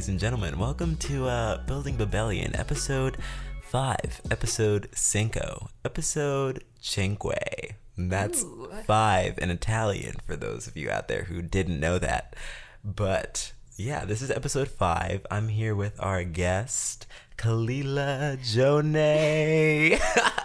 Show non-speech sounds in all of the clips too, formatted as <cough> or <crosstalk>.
ladies and gentlemen. Welcome to uh, Building Rebellion, episode 5, episode cinco, episode cinque. That's Ooh. 5 in Italian for those of you out there who didn't know that. But yeah, this is episode 5. I'm here with our guest, Kalila Jone. <laughs>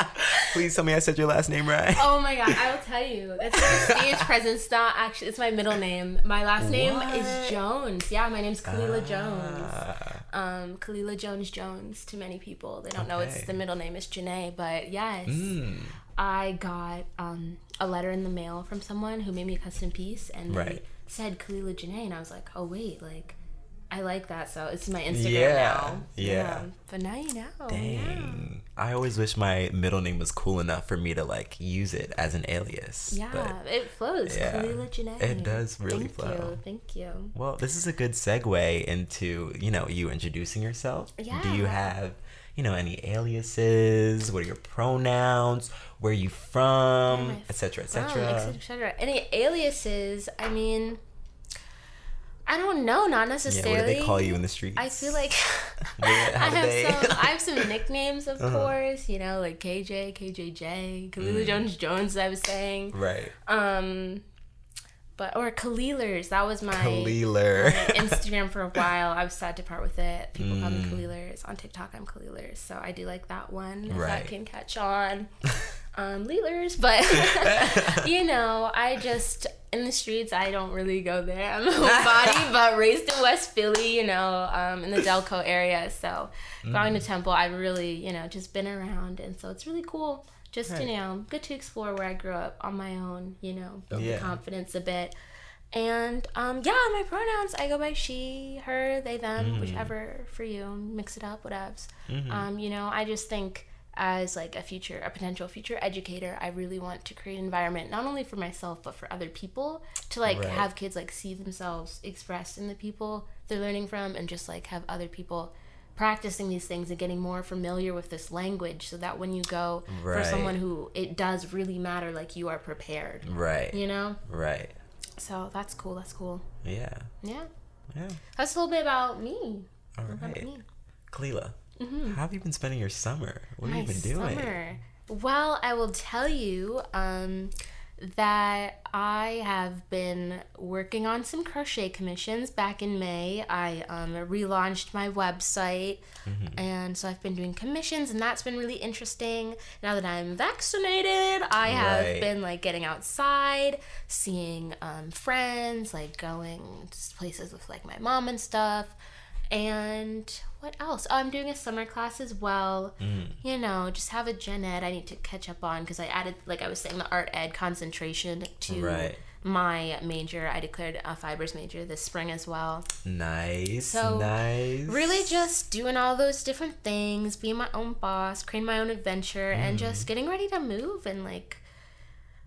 Please tell me I said your last name right. <laughs> Oh my god, I will tell you. It's like a stage <laughs> presence. Not actually. It's my middle name. My last name What? is Jones. Yeah, my name's Kalila Jones. Ah, Um, Kalila Jones Jones. To many people, they don't know it's the middle name is Janae. But yes, mm, I got um a letter in the mail from someone who made me a custom piece, and they said Kalila Janae, and I was like, oh wait, like. I like that, so it's my Instagram Yeah, now. yeah. But now you know. Yeah. Dang. I always wish my middle name was cool enough for me to like use it as an alias. Yeah, it flows. yeah, it does really Thank flow. You, thank you. well, this is a good segue into, you know, you introducing yourself. Yeah. Do you have, you know, any aliases? What are your pronouns? Where are you from? etc., Etc. Etc. et cetera, et cetera. Any aliases? I mean, I don't know. Not Yeah, necessarily. what do they call you in the streets? I feel like <laughs> Yeah, I have they- Uh-huh. some. I have some nicknames, of course. You know, like KJ, KJJ, Kalila Mm. Jones Jones. I was saying. right. Um, but or Kalilers. That was my. Kaliler. my Instagram for a while. I was sad to part with it. People call me Mm. Kalilers. On TikTok, I'm Kalilers. So I do like that one. If Right. that can catch on. <laughs> Um, Leelers. But, <laughs> you know, I just, in the streets, I don't really go there. I'm a <laughs> homebody, but raised in West Philly, you know, um, in the Delco area. So going Mm. to Temple, I've really, you know, just been around. And so it's really cool. Just, Right. you know, good to explore where I grew up on my own, you know, build Yeah. confidence a bit. And um, yeah, my pronouns I go by she, her, they, them, Mm. whichever for you. Mix it up, whatevs. Mhm. Um, you know, I just think as like a future, a potential future educator, I really want to create an environment not only for myself but for other people to like Right. have kids like see themselves expressed in the people they're learning from, and just like have other people practicing these things and getting more familiar with this language so that when you go Right. for someone who it does really matter like you are prepared right. you know Right. so that's cool. That's cool. Yeah. Yeah. Yeah. That's a little bit about me. all right About me. Kalila, Mhm. how have you been spending your summer? What have My you been doing? summer. Well, I will tell you um, that I have been working on some crochet commissions. Back in May, I um, relaunched my website, Mm-hmm. and so I've been doing commissions, and that's been really interesting. Now that I'm vaccinated, I have Right. been like getting outside, seeing um, friends, like going to places with like my mom and stuff. And what else? Oh, I'm doing a summer class as well. Mm. You know, just have a gen ed I need to catch up on because I added, like I was saying, the art ed concentration to Right. my major. I declared a fibers major this spring as well. Nice. So, nice. Really just doing all those different things, being my own boss, creating my own adventure, and Mm-hmm. just getting ready to move and like,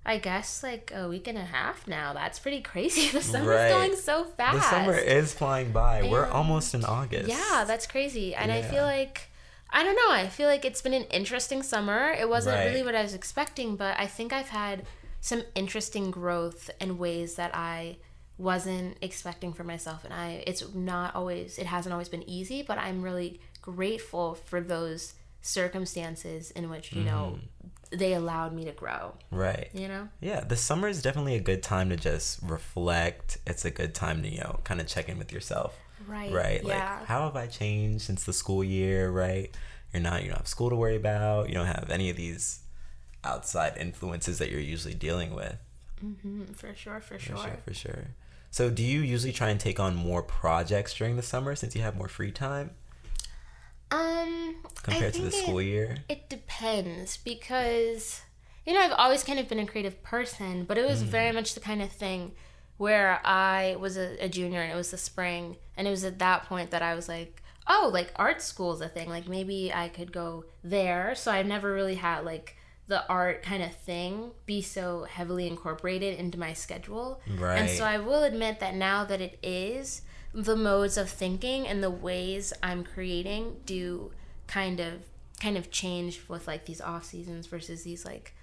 I guess like a week and a half now. That's pretty crazy. <laughs> The summer's Right. going so fast. The summer is flying by. We're almost in August. Yeah, that's crazy. And I feel like I don't know, I feel like it's been an interesting summer. It wasn't Right. really what I was expecting, but I think I've had some interesting growth in ways that I wasn't expecting for myself and I it's not always it hasn't always been easy, but I'm really grateful for those circumstances in which, you know, Mm-hmm. They allowed me to grow, Right. you know? Yeah, the summer is definitely a good time to just reflect. It's a good time to, you know, kind of check in with yourself. Right. Right? Yeah. Like, how have I changed since the school year, right? You're not, you don't have school to worry about. You don't have any of these outside influences that you're usually dealing with. Mhm, for sure, for For sure. sure, for sure. So, do you usually try and take on more projects during the summer since you have more free time Um I compared to the it- school year? It depends because you know I've always kind of been a creative person, but it was very much the kind of thing where I was a, a junior and it was the spring, and it was at that point that I was like, oh, like art school is a thing. Like maybe I could go there. So I've never really had like the art kind of thing be so heavily incorporated into my schedule. Right. And so I will admit that now that it is, the modes of thinking and the ways I'm creating do kind of kind of change with like these off seasons versus these like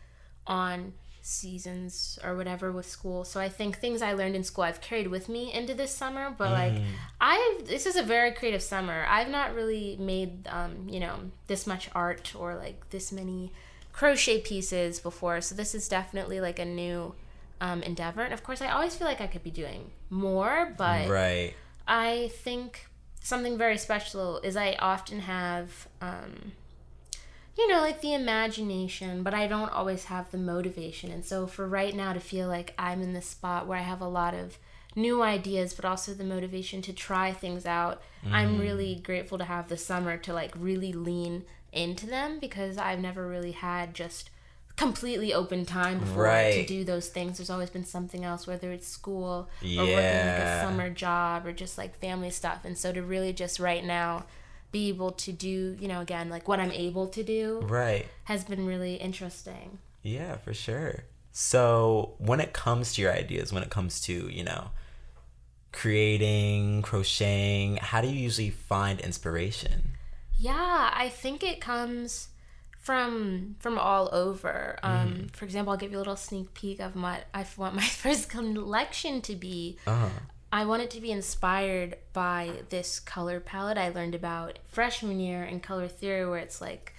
on seasons or whatever with school. So I think things I learned in school I've carried with me into this summer. But like I've this is a very creative summer. I've not really made um, you know, this much art or like this many crochet pieces before. So this is definitely like a new um, endeavor. And of course I always feel like I could be doing more, but Right. I think something very special is I often have, um, you know, like the imagination, but I don't always have the motivation. And so for right now to feel like I'm in this spot where I have a lot of new ideas, but also the motivation to try things out, I'm really grateful to have the summer to like really lean into them because I've never really had just completely open time before to do those things. There's always been something else, whether it's school or working like a summer job or just like family stuff. And so to really just right now be able to do, you know, again, like what I'm able to do Right. has been really interesting. Yeah, for sure. So, when it comes to your ideas, when it comes to, you know, creating, crocheting, how do you usually find inspiration? Yeah, I think it comes from from all over. Um, Mm-hmm. For example, I'll give you a little sneak peek of what I want my <laughs> first collection to be. Uh-huh. I want it to be inspired by this color palette I learned about freshman year in color theory, where it's like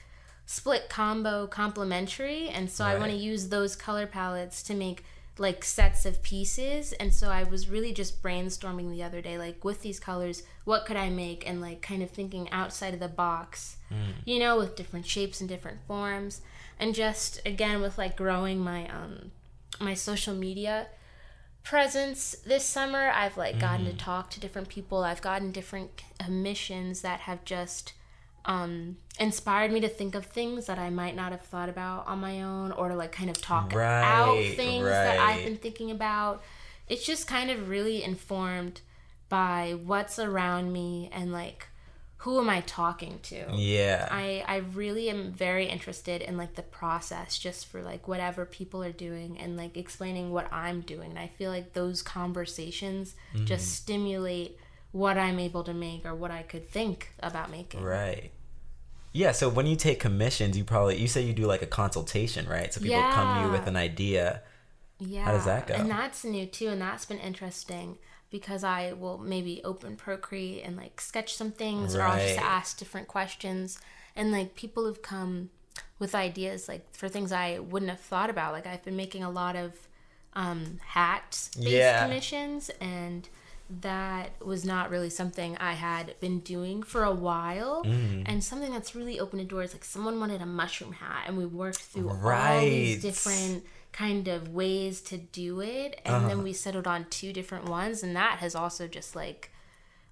split combo complementary. And so I want to use those color palettes to make like sets of pieces. And so I was really just brainstorming the other day, like with these colors, what could I make? And like kind of thinking outside of the box, mm. you know, with different shapes and different forms. And just again, with like growing my, um, my social media presence this summer i've like gotten to mm. talk to different people i've gotten different uh, missions that have just um inspired me to think of things that i might not have thought about on my own or to like kind of talk out Right, things that i've been thinking about it's just kind of really informed by what's around me and like who am i talking to Yeah. I, I really am very interested in like the process just for like whatever people are doing and like explaining what I'm doing. And I feel like those conversations Mm-hmm. just stimulate what I'm able to make or what I could think about making. Right. Yeah, so when you take commissions, you probably you say you do like a consultation, right? So people come to you with an idea. Yeah. How does that go? And that's new too, and that's been interesting because I will maybe open Procreate and like sketch some things, or I'll just ask different questions, and like people have come with ideas like for things I wouldn't have thought about. Like I've been making a lot of um, hat based Yeah. commissions, and that was not really something I had been doing for a while. Mm-hmm. And something that's really opened a door is like someone wanted a mushroom hat, and we worked through all these different kind of ways to do it and Uh-huh. then we settled on two different ones and that has also just like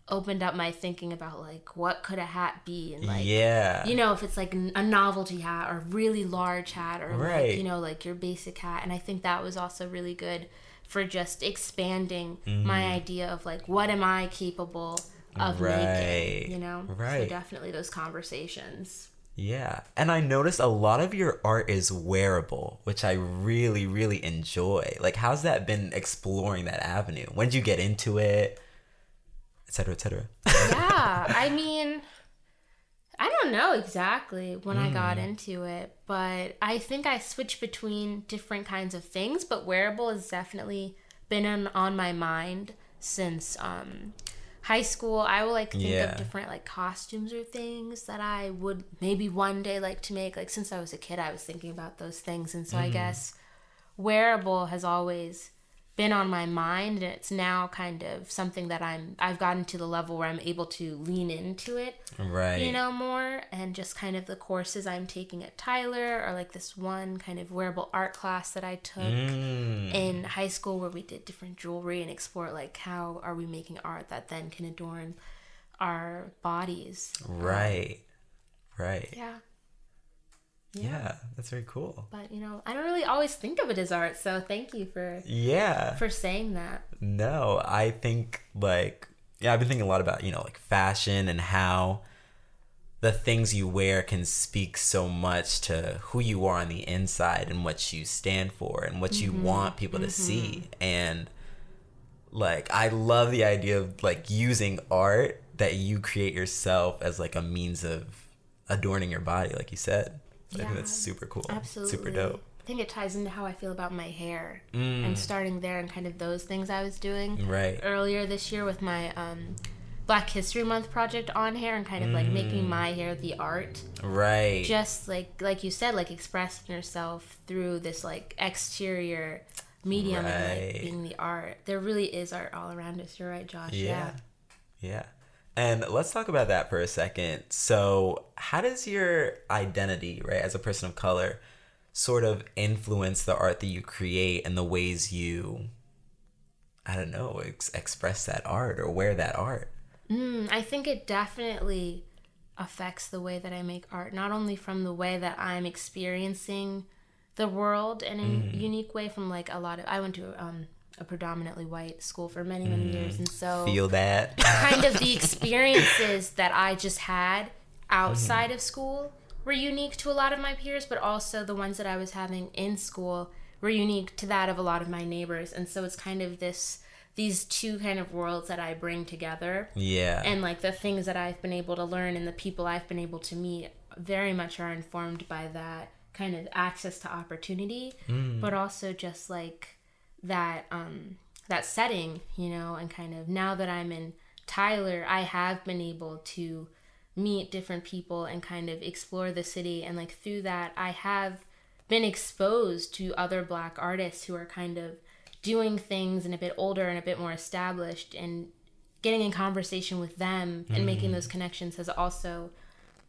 opened up my thinking about like what could a hat be and like yeah. you know if it's like a novelty hat or a really large hat or Right. like you know like your basic hat and i think that was also really good for just expanding Mm-hmm. my idea of like what am i capable of Right. making you know so Right. definitely those conversations Yeah. And I noticed a lot of your art is wearable, which I really, really enjoy. Like, how's that been exploring that avenue? When did you get into it? Et cetera, et cetera. yeah <laughs> i mean i don't know exactly when i Hmm. got into it but i think i switched between different kinds of things but wearable has definitely been on, on my mind since um high school i will like think Yeah. of different like costumes or things that i would maybe one day like to make like since i was a kid i was thinking about those things and so Hmm. i guess wearable has always been on my mind and it's now kind of something that I'm I've gotten to the level where I'm able to lean into it right. you know more and just kind of the courses I'm taking at Tyler or like this one kind of wearable art class that I took Mm. in high school where we did different jewelry and explore like how are we making art that then can adorn our bodies Right. Right. yeah Yeah. That's very cool. but you know I don't really always think of it as art so thank you for Yeah. for saying that No, I think like yeah, I've been thinking a lot about, you know, like fashion and how the things you wear can speak so much to who you are on the inside and what you stand for and what you mm-hmm. want people to see. Mm-hmm. And like I love the idea of like using art that you create yourself as like a means of adorning your body, like you said. So I think Yeah, that's super cool. Absolutely. Super dope. I think it ties into how I feel about my hair Mm. and starting there and kind of those things I was doing Right. earlier this year with my um, Black History Month project on hair and kind of like Mm. making my hair the art. Right. Just like like you said, like expressing yourself through this like exterior medium and like being the art. There really is art all around us. You're right, Josh. Yeah. Yeah. Yeah. And let's talk about that for a second. So, how does your identity, right, as a person of color, sort of influence the art that you create and the ways you, I don't know, ex- express that art or wear that art? Mm, I think it definitely affects the way that I make art, not only from the way that I'm experiencing the world in a Mm-hmm. unique way from like a lot of I went to um, a predominantly white school for many many years and so. Feel that? kind of the <laughs> experiences that I just had outside Mm-hmm. of school were unique to a lot of my peers, but also the ones that I was having in school were unique to that of a lot of my neighbors. And so it's kind of this these two kind of worlds that I bring together. yeah. And like the things that I've been able to learn and the people I've been able to meet very much are informed by that kind of access to opportunity, but also just like that um that setting, you know, and kind of now that I'm in Tyler, I have been able to meet different people and kind of explore the city. And like through that I have been exposed to other black artists who are kind of doing things and a bit older and a bit more established. And getting in conversation with them and making those connections has also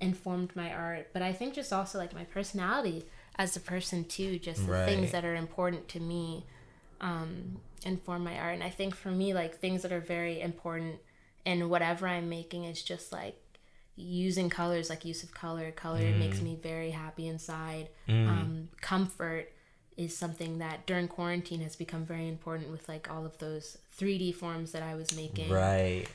informed my art. But i think just also like my personality as a person too just the Right. things that are important to me um, inform my art. And i think for me like things that are very important in whatever i'm making is just like using colors like use of color. Color makes me very happy inside. Um, comfort is something that during quarantine has become very important with like all of those 3d forms that i was making. Right.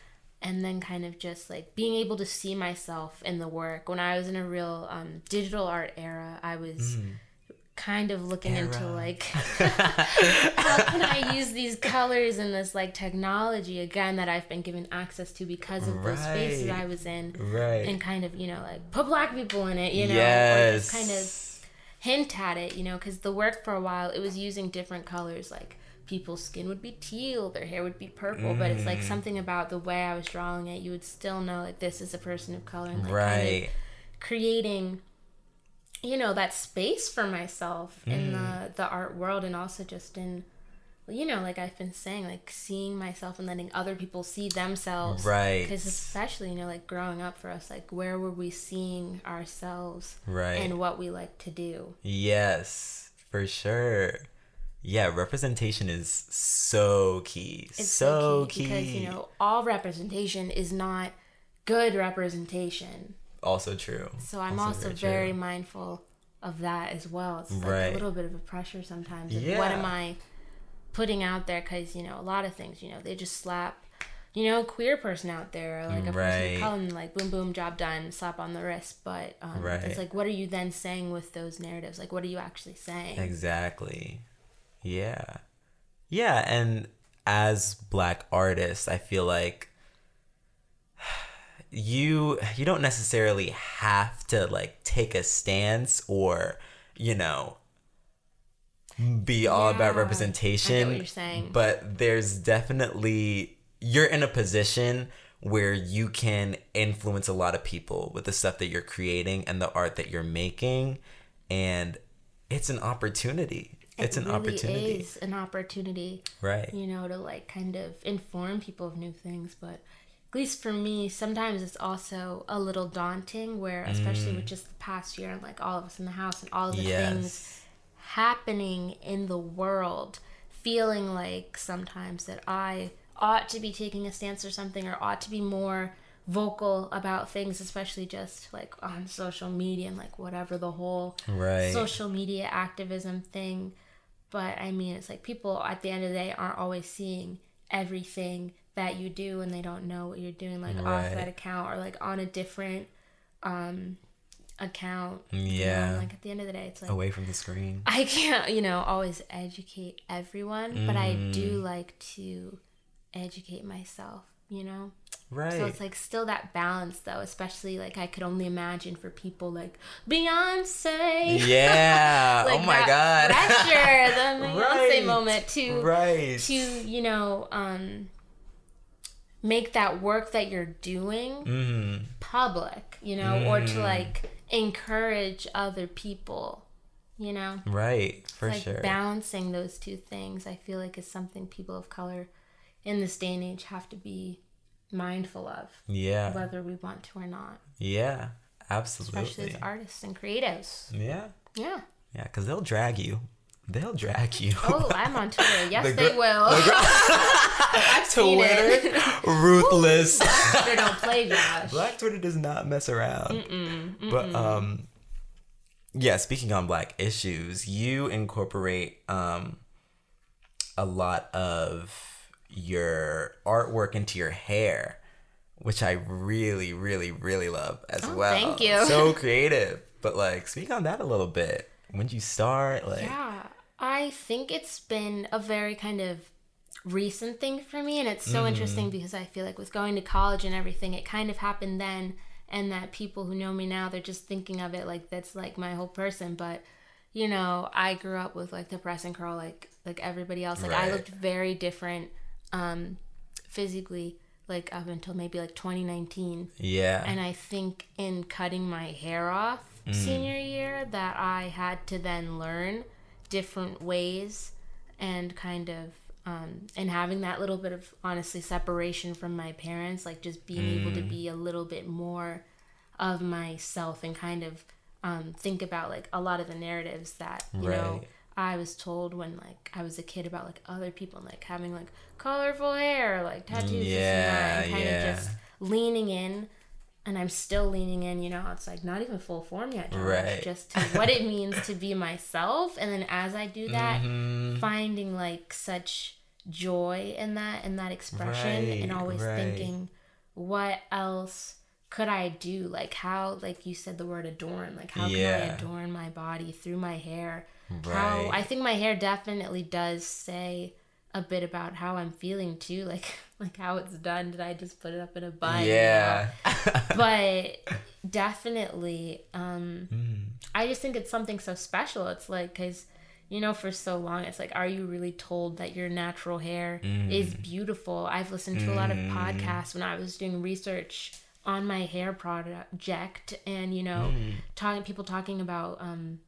and then kind of just like being able to see myself in the work. When i was in a real um, digital art era i was kind of looking into like <laughs> how can i use these colors and this like technology again that i've been given access to because of the spaces Right. i was in Right. and kind of you know like put black people in it you know or yes. just kind of hint at it, you know, because the work for a while it was using different colors. Like people's skin would be teal, their hair would be purple, but it's Mm. like something about the way I was drawing it, you would still know like this is a person of color, and like kind Right. of creating, you know, that space for myself in Mm. the the art world, and also just in. You know, like I've been saying, like seeing myself and letting other people see themselves. Right. Because especially, you know, like growing up for us, like where were we seeing ourselves Right. and what we like to do? Yes, for sure. Yeah, representation is so key. It's so key. because you know all representation is not good representation. Also true. So I'm also, very, mindful of that as well. It's like Right. a little bit of a pressure sometimes. Yeah. What am I putting out there? Because you know a lot of things. You know they just slap. You know, queer person out there, or like a person of color, and like boom, boom, job done, slap on the wrist. But um, Right. it's like, what are you then saying with those narratives? Like, what are you actually saying? Exactly. Yeah. Yeah, and as black artists, I feel like you you don't necessarily have to like take a stance or, you know, be all about representation. You're saying. But there's definitely you're in a position where you can influence a lot of people with the stuff that you're creating and the art that you're making and it's an opportunity. It's an really opportunity. Is an opportunity. Right. you know, to like kind of inform people of new things. But at least for me, sometimes it's also a little daunting where, especially with mm. just the past year and like all of us in the house and all of the things happening in the world, feeling like sometimes that I ought to be taking a stance or something or ought to be more vocal about things, especially just like on social media and like whatever the whole Right. social media activism thing. But I mean, it's like people at the end of the day aren't always seeing everything that you do and they don't know what you're doing like off that account or like on a different um account. you know? Yeah. Like at the end of the day, it's like Away from the screen. <laughs> I can't, you know, always educate everyone, but I do Mm. like to educate myself, you know? Right. So it's like still that balance though, especially like I could only imagine for people like Beyonce. Yeah. <laughs> like oh my god. Pressure, the <laughs> Beyonce Right. moment to right. to, you know, um make that work that you're doing hmm public, you know, or to Mm. like encourage other people, you know? Right. For like sure. balancing those two things i feel like is something people of color in this day and age have to be mindful of yeah. whether we want to or not Yeah. Absolutely. especially as artists and creatives yeah. yeah Yeah. Because they'll drag you. They'll drag you. oh i'm on twitter <laughs> yes The <laughs> <laughs> they gr- will seen it Twitter. Ruthless. Twitter don't play gosh Black Twitter does not mess around. But um yeah, speaking on black issues, you incorporate um a lot of your artwork into your hair, which I really, really, really love as Oh, well. thank you. So creative. But like speak on that a little bit. When did you start? Like Yeah, I think it's been a very kind of recent thing for me, and it's so interesting because I feel like with going to college and everything, it kind of happened then, and that people who know me now, they're just thinking of it like that's like my whole person. But you know, I grew up with like the press and curl, like like everybody else. Like I looked very different, um, physically, like up until maybe like 2019. Yeah. And I think in cutting my hair off Mm. senior year that I had to then learn different ways and kind of um, and having that little bit of honestly separation from my parents, like just being able Mm. to be a little bit more of myself and kind of um, think about like a lot of the narratives that you know I was told when like I was a kid about like other people like having like colorful hair, like tattoos, and that, and kind Yeah, of just leaning in. And I'm still leaning in, you know, it's like not even full form yet, Josh, Right. just to what it means to be myself. And then as I do that, Mhm. finding like such joy in that and that expression and always right. thinking what else could I do like how like you said the word adorn like how Yeah. can I adorn my body through my hair how I think my hair definitely does say a bit about how I'm feeling too like <laughs> like how it's done. Did I just put it up in a bun? Yeah. <laughs> but definitely um Mm. i just think it's something so special. It's like because you know for so long it's like are you really told that your natural hair is beautiful? I've listened to a lot of podcasts when i was doing research on my hair project and you know talking people talking about um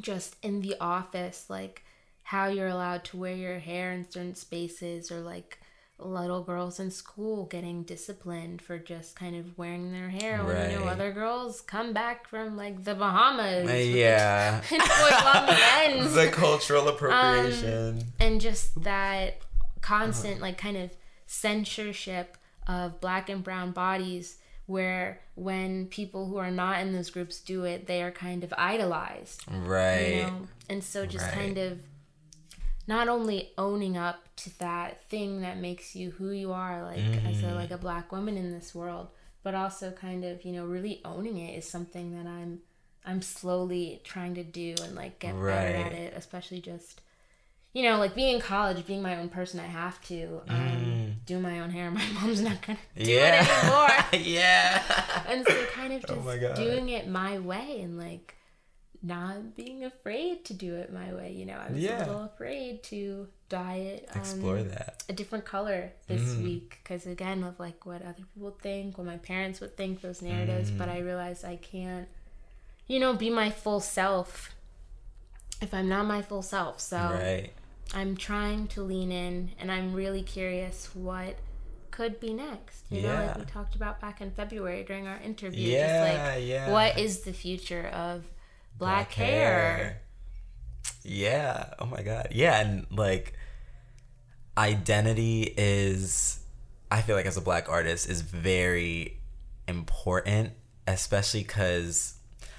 just in the office like how you're allowed to wear your hair in certain spaces or like little girls in school getting disciplined for just kind of wearing their hair when you know other girls come back from like the Bahamas uh, with yeah. <laughs> the pinpoint long ends <laughs> the cultural appropriation. Um, and just that constant like kind of censorship of black and brown bodies where when people who are not in those groups do it they are kind of idolized right. you know and so just Right. kind of not only owning up to that thing that makes you who you are like as Mm-hmm. a like a black woman in this world but also kind of you know really owning it is something that i'm i'm slowly trying to do and like get better at it especially just you know like being in college being my own person i have to um, do my own hair <laughs> my mom's not gonna do Mm. yeah. it <laughs> anymore yeah. and so kind of Oh just God. doing it my way and like not being afraid to do it my way you know i was Yeah. a little afraid to dye it um, Explore that. a different color this Mm. week because again of like what other people think what my parents would think those narratives but Mm. i realized i can't you know be my full self if i'm not my full self so Right. i'm trying to lean in and i'm really curious what could be next you know like we talked about back in february during our interview Yeah. just like yeah. what is the future of black, hair? Yeah. Oh my god. Yeah, and like identity is I feel like as a black artist is very important, especially cuz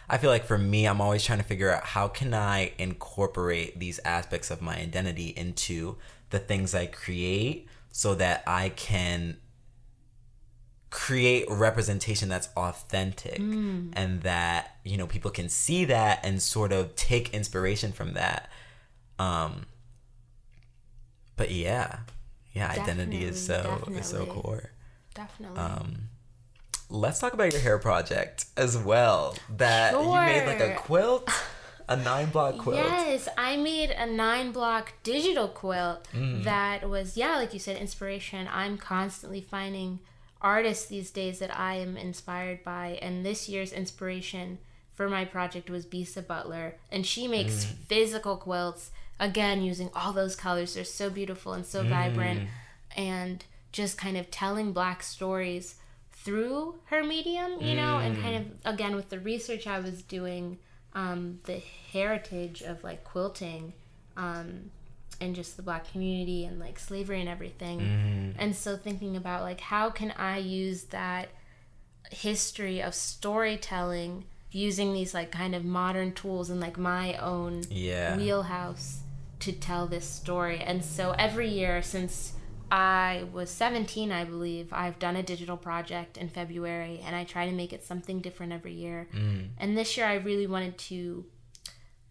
I feel like for me I'm always trying to figure out how can I incorporate these aspects of my identity into the things I create so that I can create representation that's authentic and that you know people can see that and sort of take inspiration from that um but yeah yeah identity is so Definitely, is so core definitely. Um, let's talk about your hair project as well. That you made like a quilt, a nine block quilt. Yes, I made a nine block digital quilt Mm. that was, yeah, like you said, inspiration. I'm constantly finding artists these days that I am inspired by, and this year's inspiration for my project was Bisa Butler, and she makes Mm. physical quilts again using all those colors. They're so beautiful and Mm. so vibrant, and just kind of telling black stories through her medium, you know, and kind of again with the research I was doing, um, the heritage of like quilting, um, and just the black community and like slavery and everything. And so thinking about like how can I use that history of storytelling using these like kind of modern tools and like my own Yeah. wheelhouse to tell this story. And so every year since I was 17, I believe, I've done a digital project in February and I try to make it something different every year. Mm. And this year I really wanted to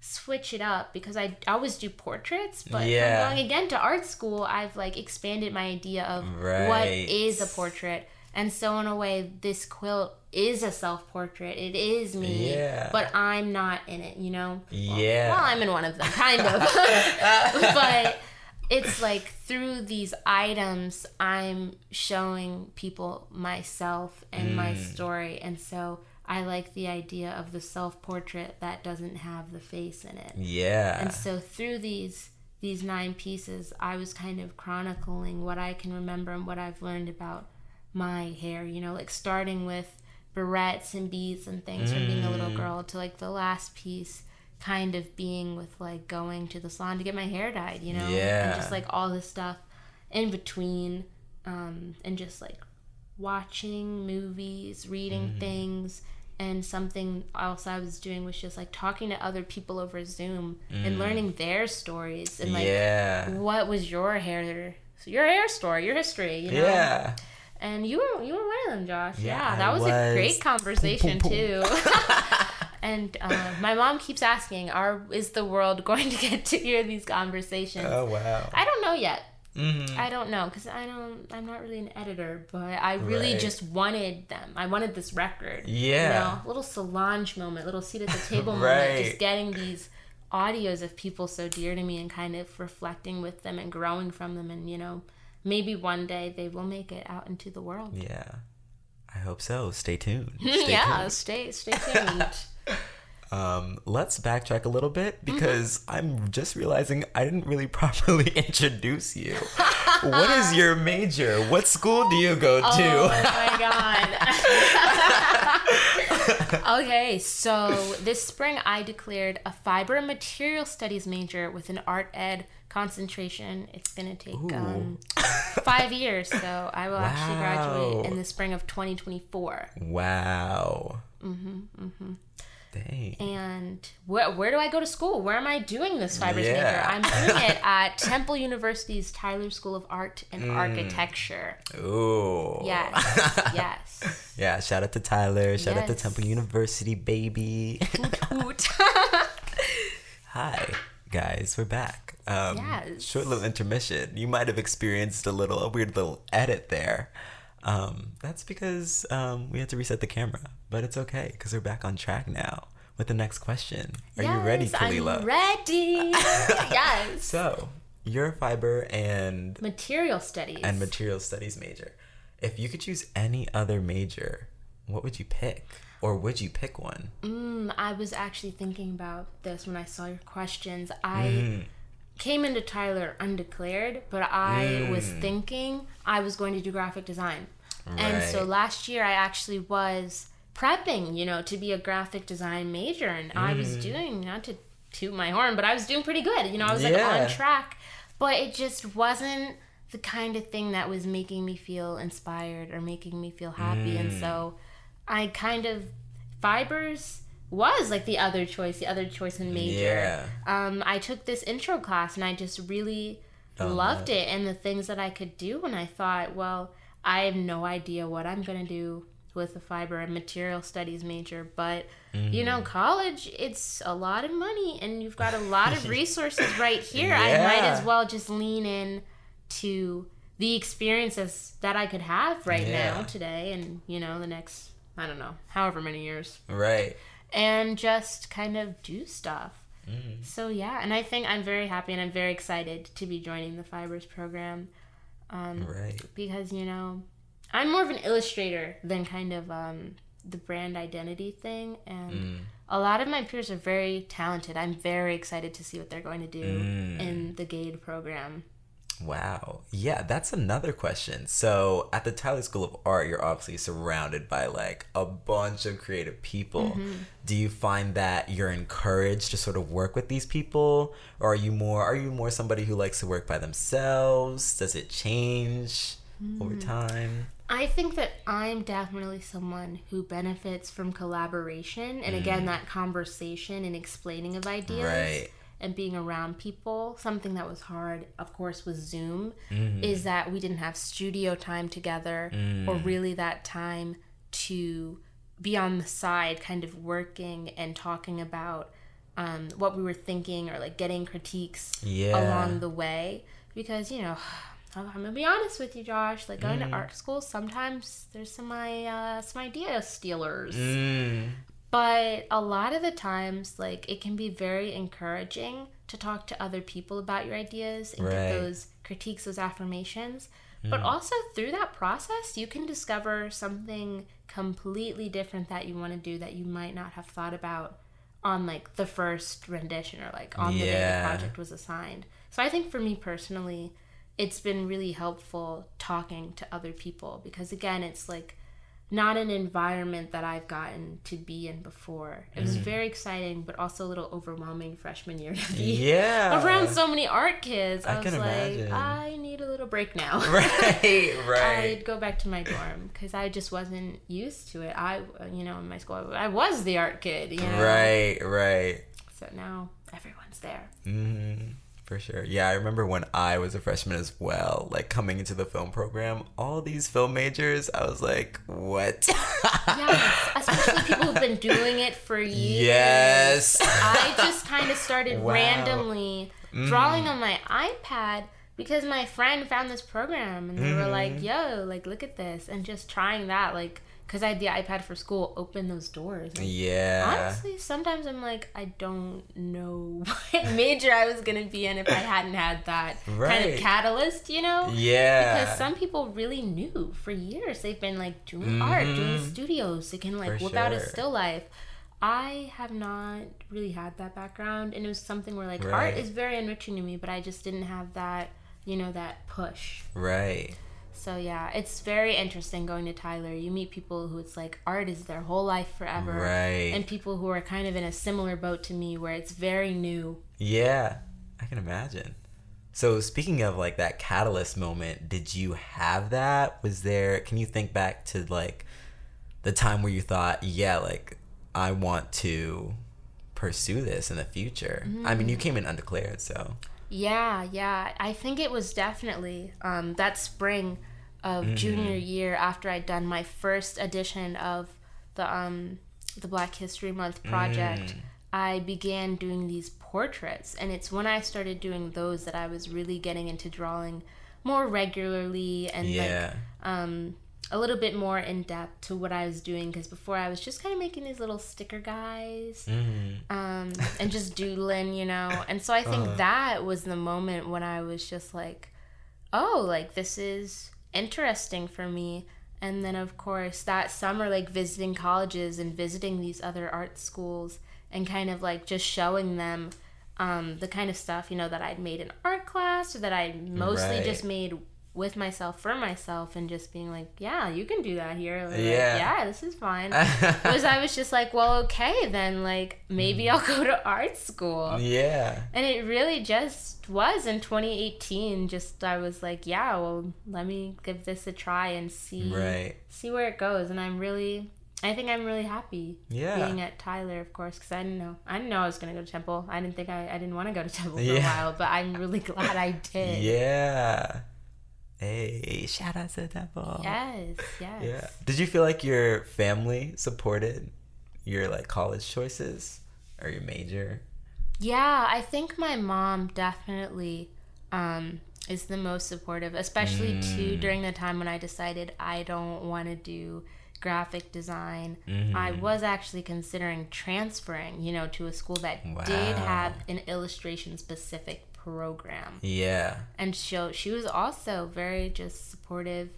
switch it up because I I always do portraits, but Yeah. from going again to art school, I've like expanded my idea of what Right. is a portrait. And so in a way this quilt is a self-portrait. It is me, Yeah. but I'm not in it, you know? Yeah. Well, I'm in one of them, kind of. <laughs> <laughs> but it's like through these items, I'm showing people myself and my Mm. story. And so I like the idea of the self portrait that doesn't have the face in it. yeah. And so through these these nine pieces, I was kind of chronicling what I can remember and what I've learned about my hair, you know, like starting with barrettes and beads and things from being a Mm. little girl to like the last piece kind of being with like going to the salon to get my hair dyed, you know? Yeah. And just like all this stuff in between um and just like watching movies, reading Mm-hmm. things and something else I was doing was just like talking to other people over Zoom and learning their stories and like Mm. yeah. what was your hair your hair story, your history, you know? Yeah. And you were you were one of them, Josh. Yeah, Yeah, that was, was. a great conversation Boom, boom, too. <laughs> <laughs> and uh, my mom keeps asking, "Are is the world <laughs> going to get to hear these conversations?" Oh wow. I don't know yet. Mhm. I don't know because I don't. I'm not really an editor, but I really Right. just wanted them. I wanted this record. Yeah. You know, little Solange moment, little seat at the table moment, just getting these audios of people so dear to me and kind of reflecting with them and growing from them, and you know, maybe one day they will make it out into the world. Yeah. I hope so. Stay tuned. <laughs> Stay yeah, tuned. stay stay tuned. <laughs> Um, let's backtrack a little bit Mm-hmm. because I'm just realizing I didn't really <laughs> properly introduce you. what is your <laughs> major? What school do you go to? Oh my <laughs> god. okay, so this spring I declared a fiber and material studies major with an art ed concentration. It's gonna take um, five years, so I will actually graduate in the spring of 2024. Wow. Mm-hmm. Mm-hmm. Dang. And where, where do I go to school? Where am I doing this fibers Yeah. major? I'm doing it <laughs> at Temple University's Tyler School of Art and Mm. Architecture. Ooh. Yes, <laughs> yes. Yeah, shout out to Tyler. Shout out to Temple University, baby. <laughs> Hoot. Hi, guys. We're back. Um, Yes. Short little intermission. You might have experienced a little, a weird little edit there. Um, that's because um, we had to reset the camera, but it's okay because we're back on track now with the next question. Are you ready, Yes, Kalila? I'm ready. <laughs> yes. So, you're a fiber and Material studies. and material studies major. If you could choose any other major, what would you pick? Or would you pick one? Mm, I was actually thinking about this when I saw your questions. I Mm. Came into Tyler undeclared, but I was Mm. thinking I was going to do graphic design. And so last year I actually was prepping, you know, to be a graphic design major and I was Mm. doing not to toot my horn, but I was doing pretty good. You know, I was like Yeah. on track, but it just wasn't the kind of thing that was making me feel inspired or making me feel happy. And Mm. so I kind of fibers was like the other choice, the other choice in major. Yeah. Um, I took this intro class and I just really Oh, loved it and the things that I could do. And I thought, well, I have no idea what I'm gonna do with a fiber and material studies major, but you Mm. know, college it's a lot of money and you've got a lot of <laughs> resources right here. I might as well just lean in to the experiences that I could have right Yeah. now today and you know the next I don't know however many years Right. And just kind of do stuff. Mm-hmm. So yeah, and I think I'm very happy and I'm very excited to be joining the Fibers program um, Right. because you know I'm more of an illustrator than kind of um, the brand identity thing, and Mm. a lot of my peers are very talented. I'm very excited to see what they're going to do Mm. in the GAID program. Wow. Yeah, that's another question. So, at the Tyler School of Art, you're obviously surrounded by like a bunch of creative people. Mm-hmm. Do you find that you're encouraged to sort of work with these people, or are you more are you more somebody who likes to work by themselves? Does it change over mm. time? I think that I'm definitely someone who benefits from collaboration and again mm. that conversation and explaining of ideas Right. And being around people. Something that was hard, of course, with Zoom Mm-hmm. is that we didn't have studio time together Mm. or really that time to be on the side, kind of working and talking about um, what we were thinking or like getting critiques Yeah. along the way because you know <sighs> I'm gonna be honest with you, Josh. Like going Mm-hmm. to art school, sometimes there's some uh, some idea stealers, Mm. But a lot of the times, like it can be very encouraging to talk to other people about your ideas and Right. get those critiques, those affirmations. But mm. also through that process, you can discover something completely different that you want to do that you might not have thought about on like the first rendition or like on the day the project was assigned. So I think for me personally, it's been really helpful talking to other people because again, it's like not an environment that I've gotten to be in before. It Mm. was very exciting, but also a little overwhelming freshman year to be Yeah. around so many art kids. I, I was like, imagine. I need a little break now. <laughs> Right, <laughs> right. I'd go back to my dorm because I just wasn't used to it. I, you know, in my school, I was the art kid, you know. Right, right. So now everyone's there. hmm For sure. Yeah, I remember when I was a freshman as well, like coming into the film program, all these film majors, I was like, what? <laughs> Yes, especially people who've been doing it for years. Yes. I just kind of started <laughs> Wow. randomly Mm. drawing on my iPad because my friend found this program and they were like, Mm-hmm. "Yo, like look at this," and just trying that, like, because I had the iPad for school, open those doors. And yeah. Honestly, sometimes I'm like, I don't know <laughs> what major I was gonna be in if I hadn't had that kind of catalyst, you know? Yeah. Because some people really knew for years. They've been like doing art, doing studios. They can like Mm-hmm. For whip out a still life. I have not really had that background, and it was something where like art is very enriching to me, but I just didn't have that, you know, that push. right. So yeah, it's very interesting going to Tyler. You meet people who it's like art is their whole life forever, Right. and people who are kind of in a similar boat to me, where it's very new. Yeah, I can imagine. So speaking of like that catalyst moment, did you have that? Was there can you think back to like the time where you thought, yeah, like I want to pursue this in the future? I mean, you mm. came in undeclared, so Yeah, yeah. I think it was definitely um, that spring of junior year after I'd done my first edition of the um, the Black History Month project. I began doing these portraits, and it's when I started doing those that I was really getting into drawing more regularly and yeah. like um, a little bit more in depth to what I was doing. Because before I was just kind of making these little sticker guys hmm um, and just <laughs> doodling, you know. And so I think Uh-huh. that was the moment when I was just like, oh, like this is interesting for me. And then, of course, that summer, like visiting colleges and visiting these other art schools and kind of like just showing them um, the kind of stuff, you know, that I'd made in art class or that I mostly Right. just made with myself for myself and just being like, yeah, you can do that here. Like, Yeah. yeah, this is fine <laughs> was I was just like, well, okay, then like maybe mm-hmm. I'll go to art school. yeah. And it really just was in 2018. Just I was like, yeah, well, let me give this a try and see Right. see where it goes. And I'm really, I think I'm really happy Yeah. being at Tyler, of course, because I didn't know I didn't know I was gonna go to Temple. I didn't think I, I didn't want to go to Temple for a Yeah. while, but I'm really glad I <laughs> did. Yeah. Hey, shout out to Temple. Yes, yes. Yeah. Did you feel like your family supported your like college choices or your major? Yeah, I think my mom definitely um, is the most supportive, especially too Mm. during the time when I decided I don't want to do graphic design. Mm-hmm. I was actually considering transferring, you know, to a school that did have an illustration specific program. Yeah. And she she was also very just supportive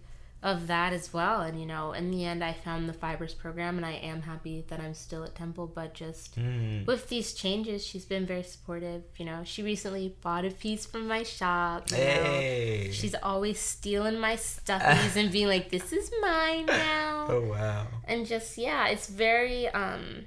of that as well. And you know, in the end, I found the fibers program, and I am happy that I'm still at Temple. But just Mm. with these changes, she's been very supportive. You know, she recently bought a piece from my shop. You know. Hey. She's always stealing my <laughs> stuffies and being like, "This is mine now." oh wow. and just yeah it's very um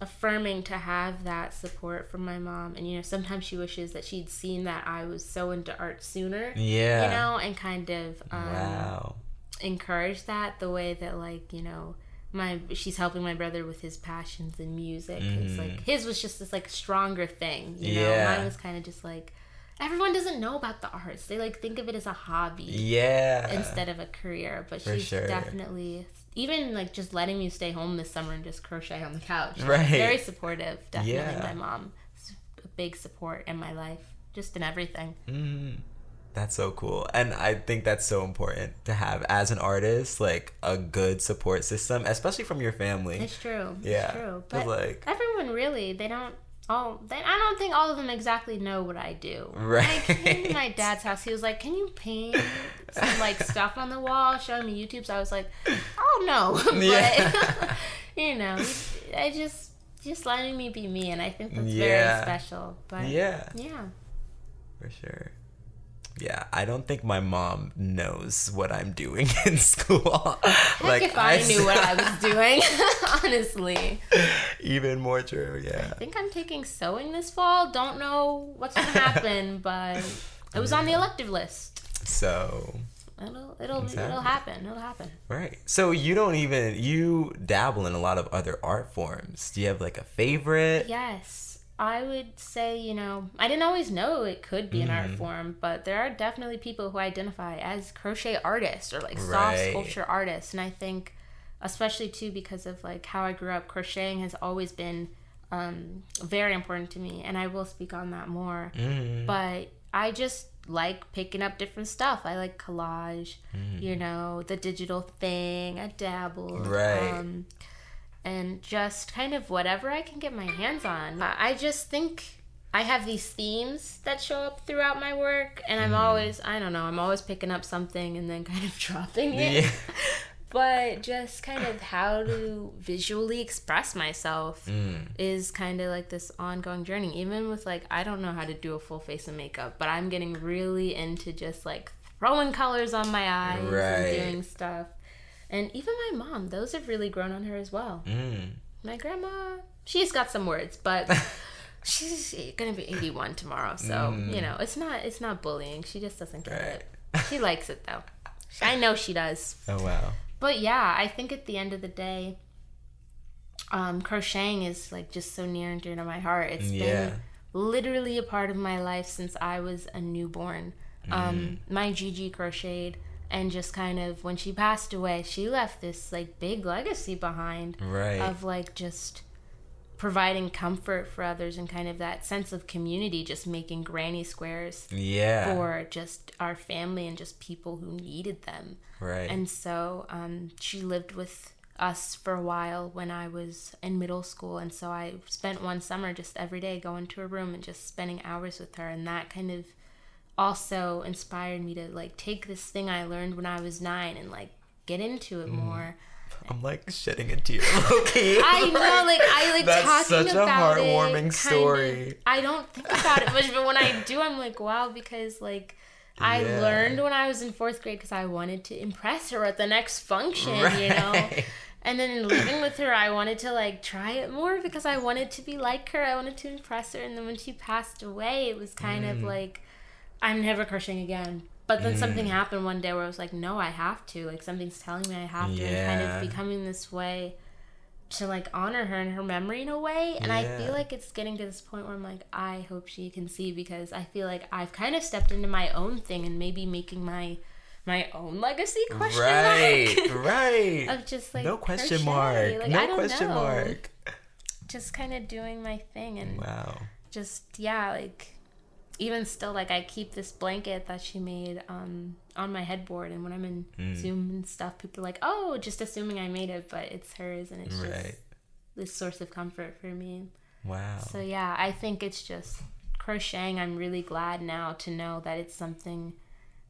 affirming to have that support from my mom and you know sometimes she wishes that she'd seen that i was so into art sooner Yeah. you know and kind of um wow. encourage that the way that like you know my she's helping my brother with his passions in music it's like his was just this like stronger thing you know Mm-hmm. Yeah. mine was kind of just like everyone doesn't know about the arts they like think of it as a hobby Yeah. instead of a career. But For she's sure. definitely even like just letting me stay home this summer and just crochet on the couch. Right. Very supportive. Definitely Yeah. my mom. is a big support in my life, just in everything. Mhm. That's so cool. And I think that's so important to have as an artist, like a good support system, especially from your family. It's true. Yeah. It's true. But like- everyone really, they don't Oh, all they, I don't think all of them exactly know what I do. Right. When I came to my dad's house, he was like, Can you paint some like <laughs> stuff on the wall, showing me YouTube? So I was like, Oh no. <laughs> but Yeah. <laughs> you know, I just just letting me be me and I think that's Yeah. very special. But yeah, yeah. for sure. Yeah, I don't think my mom knows what I'm doing <laughs> in school. like if I knew what I was <laughs> doing, <laughs> honestly. Even more true, yeah. I think I'm taking sewing this fall. Don't know what's gonna happen, but it was on the elective list. So, It'll it'll It's it'll happen. It'll happen. right. So you don't even you dabble in a lot of other art forms. Do you have like a favorite? Yes, I would say you know I didn't always know it could be an art Mm-hmm. form, but there are definitely people who identify as crochet artists or like soft Right. sculpture artists, and I think especially too because of like how I grew up, crocheting has always been um, very important to me, and I will speak on that more. Mm. but I just like picking up different stuff. I like collage, you know, the digital thing. I dabble, Right. Um, and just kind of whatever I can get my hands on. I just think I have these themes that show up throughout my work, and I'm always I don't know I'm always picking up something and then <laughs> kind of dropping it. Yeah. <laughs> But just kind of how to visually express myself Mm. is kind of like this ongoing journey. Even with like, I don't know how to do a full face of makeup, but I'm getting really into just like throwing colors on my eyes Right. and doing stuff. And even my mom, those have really grown on her as well. Mm. My grandma, she's got some words, but <laughs> she's gonna be 81 tomorrow, so you know it's not it's not bullying. She just doesn't get Mm. Right. it. <laughs> She likes it though. I know she does. Oh wow. But yeah, I think at the end of the day, um, crocheting is like just so near and dear to my heart. It's Yeah. been literally a part of my life since I was a newborn. Um, my Gigi crocheted, and just kind of when she passed away, she left this like big legacy behind Right. of like just providing comfort for others and kind of that sense of community, just making granny squares yeah. for just our family and just people who needed them. right. And so um, she lived with us for a while when I was in middle school. And so I spent one summer just every day going to her room and just spending hours with her. And that kind of also inspired me to like take this thing I learned when I was nine and like get into it more. I'm like shedding a tear. <laughs> Okay. I know, like I like That's talking such a about heartwarming it. kind of- story. I don't think about it much, but when I do, I'm like, wow, because like I Yeah. learned when I was in fourth grade because I wanted to impress her at the next function, you know. And then in living with her, I wanted to like try it more because I wanted to be like her. I wanted to impress her. And then when she passed away, it was kind Mm. of like, I'm never crocheting again. But then something mm. happened one day where I was like, no, I have to. Like something's telling me I have to. And kind Yeah. of becoming this way to like honor her and her memory in a way. And I feel like it's getting to this point where I'm like, I hope she can see because I feel like I've kind of stepped into my own thing and maybe making my my own legacy question right. mark <laughs> right. of just like no question mark. Like, no question know. mark. Just kind of doing my thing and Wow. just yeah, like even still, like I keep this blanket that she made um, on my headboard, and when I'm in Mm. Zoom and stuff, people are like, "Oh, just assuming I made it, but it's hers," and it's Right. just this source of comfort for me. Wow. So yeah, I think it's just crocheting. I'm really glad now to know that it's something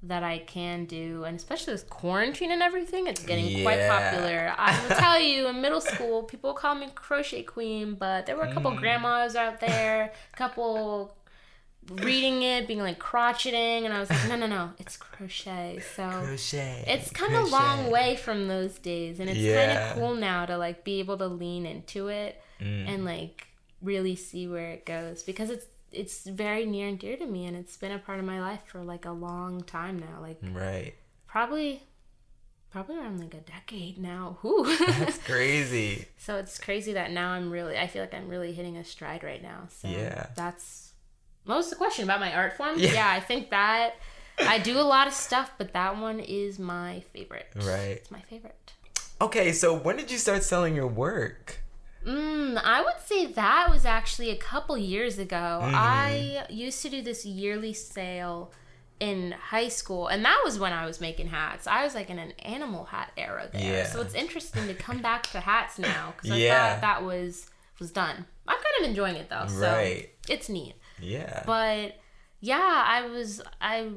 that I can do, and especially with quarantine and everything, it's getting quite popular. I will <laughs> tell you, in middle school, people call me crochet queen, but there were a couple Mm. grandmas out there, a couple reading it, being like crocheting, and I was like, no, no, no, it's crochet. So crochet. it's come a long way from those days and it's kind of cool now to like be able to lean into it Mm. and like really see where it goes because it's it's very near and dear to me and it's been a part of my life for like a long time now like Right. probably probably around like a decade now Whew. <laughs> That's <laughs> crazy. so it's crazy that now i'm really i feel like i'm really hitting a stride right now so Yeah. that's what was the question about my art form Yeah. yeah i think that i do a lot of stuff but that one is my favorite Right. it's my favorite Okay, so when did you start selling your work? Mm, I would say that was actually a couple years ago. Mm-hmm. I used to do this yearly sale in high school, and that was when I was making hats. I was like in an animal hat era there, Yeah. so it's interesting to come back to hats now because I Yeah. thought that was was done. I'm kind of enjoying it though, so Right. it's neat. Yeah. But yeah, I was I.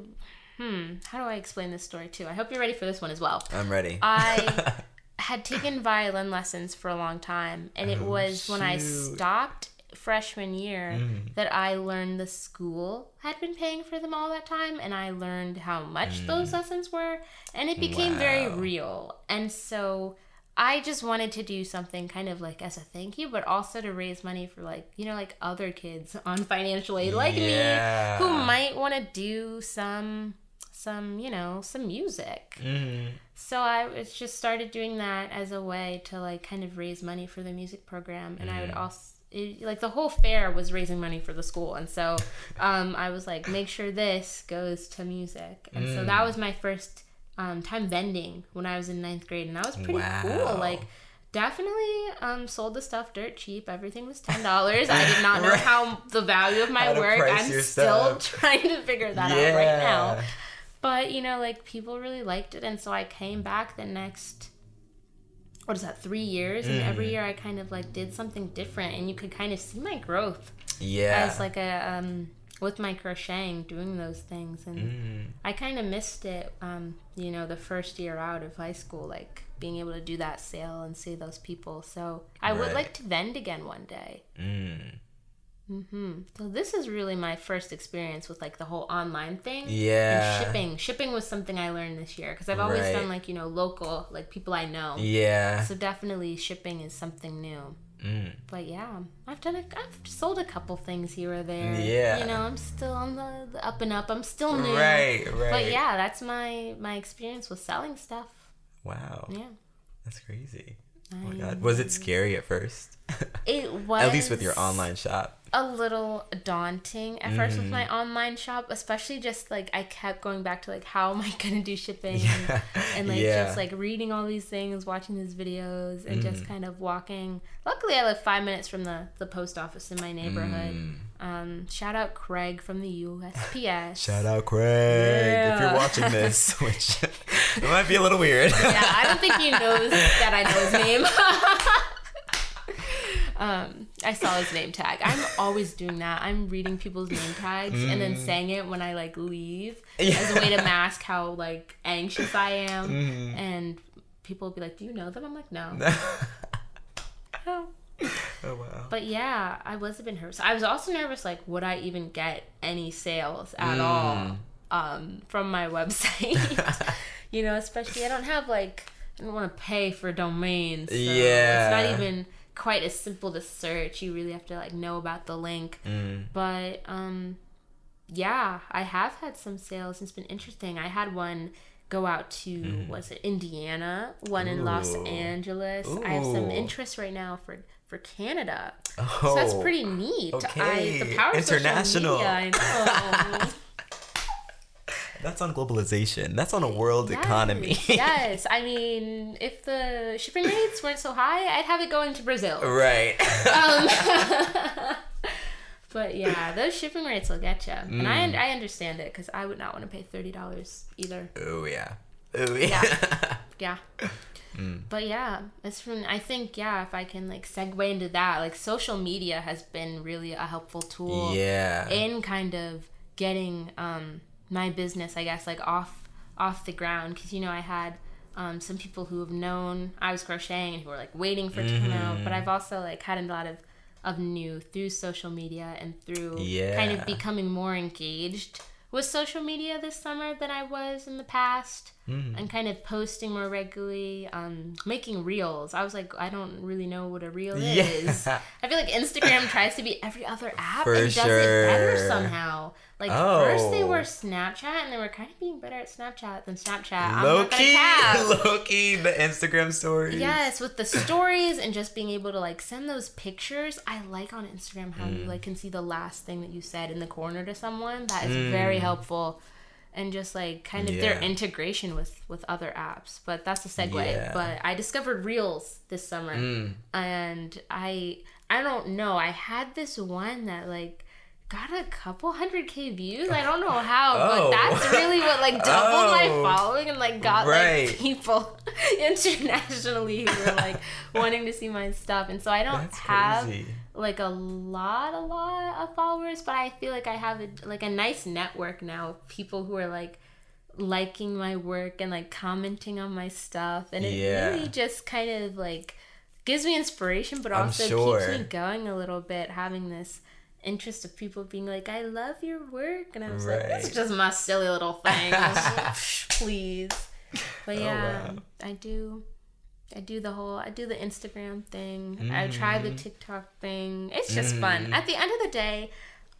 Hmm, how do I explain this story too? I hope you're ready for this one as well. I'm ready. I <laughs> had taken violin lessons for a long time, and it Oh, was when I stopped freshman year Mm. that I learned the school had been paying for them all that time, and I learned how much those lessons were, and it became very Mm. Real. And so I just wanted to do something kind of like as a thank you, but also to raise money for like, you know, like other kids <laughs> on financial aid like Yeah. me who might want to do some some, you know, some music. Mhm. So I was just started doing that as a way to like kind of raise money for the music program, and I would also it, like the whole fair was raising money for the school, and so um, I was like, make sure this goes to music, and so that was my first um, time vending when I was in ninth grade, and that was pretty Wow. cool. Like. Definitely um, sold the stuff dirt cheap. Everything was ten dollars. I did not <laughs> know Right. how the value of my work. I'm still <laughs> trying to figure that out right now but you know like people really liked it and so i came back the next what is that three years and Mm. every year i kind of like did something different and you could kind of see my growth Yeah. as like a um with my crocheting doing those things and Mm. i kind of missed it um you know the first year out of high school like being able to do that sale and see those people so i would like to vend again one day Mm. hmm So this is really my first experience with like the whole online thing. Yeah. And shipping. Shipping was something I learned this year because I've always Right. done like you know local, like people I know. Yeah. So definitely shipping is something new. Mm. But yeah, I've done a, I've sold a couple things here or there. Yeah. You know, I'm still on the, the up and up. I'm still new. Right, right. But yeah, that's my my experience with selling stuff. Wow. Yeah. That's crazy. Oh my god. Was it scary at first? <laughs> It was at least with your online shop. A little daunting at first with my Mm-hmm. online shop, especially just like I kept going back to like how am I <laughs> gonna do shipping Yeah. and like Yeah. just like reading all these things, watching these videos, and just Mm. kind of walking. Luckily, I live five minutes from the the post office in my neighborhood. Mm. Um, shout out Craig from the USPS. Shout out Craig if you're watching this, <laughs> which <laughs> it might be a little weird. Yeah, I don't think he knows that I know his name. Um, I saw his name tag. I'm always doing that. I'm reading people's name tags and then saying it when I like leave <laughs> as a way to mask how like anxious I am. Mhm. And people will be like, "Do you know them?" I'm like, "No." <laughs> no. oh wow. But yeah, I was a bit nervous. I was also nervous, like, would I even get any sales at Mm. all um, from my website? <laughs> you know, especially I don't have like I don't want to pay for domains. So Yeah. it's not even quite as simple to search. You really have to like know about the link. Mm. But um, yeah, I have had some sales. It's been interesting. I had one go out to was it Indiana, one in Los Mm. Ooh. Angeles. I have some interest right now for for Canada. Oh, So that's pretty neat. okay. I, the power International. media, I know. <laughs> That's on globalization. That's on a world economy. Yes, <laughs> yes. I mean, if the shipping rates weren't so high, I'd have it going to Brazil. right. Um, <laughs> but yeah, those shipping rates will get you, and I I understand it because I would not want to pay thirty dollars either. Oh yeah. Oh yeah. Yeah. <laughs> But yeah, it's from I think yeah, if I can like segue into that, like social media has been really a helpful tool yeah. in kind of getting um my business, I guess, like off off the ground. Because you know I had um, some people who have known I was crocheting and who were like waiting for it to come out, but I've also like had a lot of of new through social media and through yeah. kind of becoming more engaged with social media this summer than I was in the past Mm-hmm. and kind of posting more regularly, um, making reels. I was like, I don't really know what a reel Yeah. is. <laughs> I feel like Instagram tries to be every other app For and does it better somehow. Like first they Oh. were Snapchat and they were kind of being better at Snapchat than Snapchat. I'm Low not key, low key, the Instagram stories. Yes, with the stories and just being able to like send those pictures. I like on Instagram how Mm. you like can see the last thing that you said in the corner to someone. That is very helpful. And just like kind of their Mm. Integration with with other apps. But that's a segue. Yeah. But I discovered Reels this summer. Mm. And I I don't know. I had this one that like got a couple hundred K views. I don't know how, Oh. but that's really what like doubled my <laughs> Oh. following and like got Right. like people <laughs> internationally who were like wanting to see my stuff. And so I don't That's have crazy. Like a lot, a lot of followers, but I feel like I have a, like a nice network now of people who are like liking my work and like commenting on my stuff, and it Yeah. really just kind of like gives me inspiration, but also sure. keeps me going a little bit, having this interest of people being like, "I love your work," and I was like, "It's Right. just my silly little thing." <laughs> Like, Please, but Oh, yeah, wow. I do. I do the whole I do the Instagram thing. I try Mm-hmm. the TikTok thing. It's just fun. At the end of the day,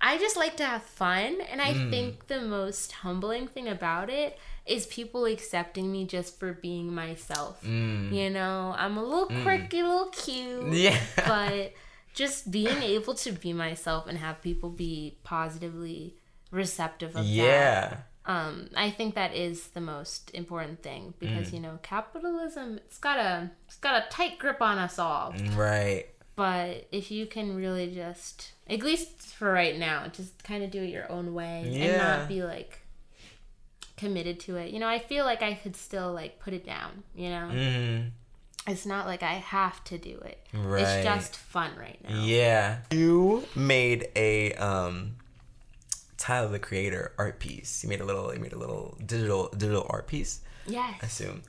I just like to have fun and I Mm. think the most humbling thing about it is people accepting me just for being myself. Mm. You know, I'm a little quirky, a little cute, Yeah. but <laughs> just being able to be myself and have people be positively receptive of that yeah. Um, I think that is the most important thing Mm. because you know capitalism it's got a it's got a tight grip on us all. Right. But if you can really just at least for right now, just kind of do it your own way and not be like committed to it. You know, I feel like I could still like put it down. You know, Mm-hmm. it's not like I have to do it. Right. It's just fun right now. Yeah. You made a um Tyler the Creator art piece. You made a little you made a little digital digital art piece, I Yes. assume.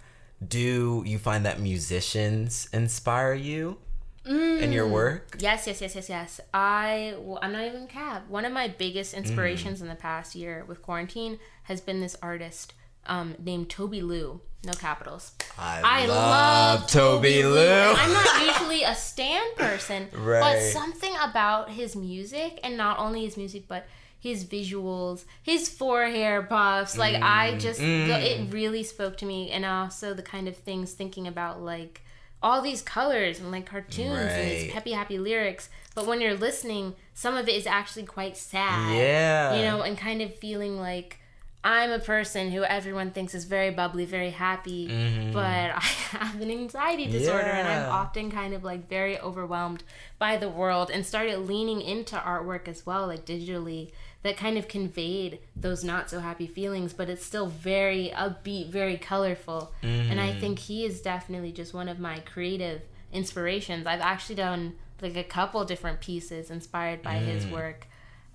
Do you find that musicians inspire you in your work? Yes, yes, yes, yes, yes. I well, I'm not even cab. One of my biggest inspirations in the past year with quarantine has been this artist um, named Tobi Lou. No capitals. I, I love, Tobi Lou. And I'm not <laughs> usually a stand person, right. but something about his music, and not only his music, but his visuals, his four hair puffs. Like I Mm, just, it really spoke to me, and also the kind of things thinking about like all these colors and like cartoons and these peppy happy lyrics. But when you're listening, some of it is actually quite sad yeah. you know, and kind of feeling like I'm a person who everyone thinks is very bubbly, very happy, but I have an anxiety disorder and I'm Mm-hmm. Often kind of like very overwhelmed by the world and started leaning into artwork as well, like digitally, that kind of conveyed those not so happy feelings, but it's still very upbeat, very colorful. And I Mm-hmm. think he is definitely just one of my creative inspirations. I've actually done like a couple different pieces inspired by his Mm. work.